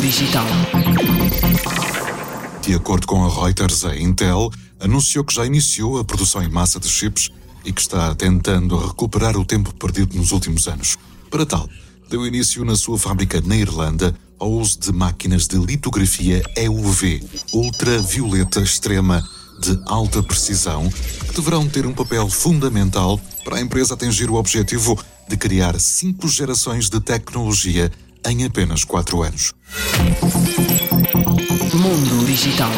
Digital. De acordo com a Reuters, a Intel anunciou que já iniciou a produção em massa de chips e que está tentando recuperar o tempo perdido nos últimos anos. Para tal, deu início na sua fábrica na Irlanda ao uso de máquinas de litografia EUV, ultravioleta extrema, de alta precisão, que deverão ter um papel fundamental para a empresa atingir o objetivo de criar cinco gerações de tecnologia em apenas quatro anos. Mundo Digital.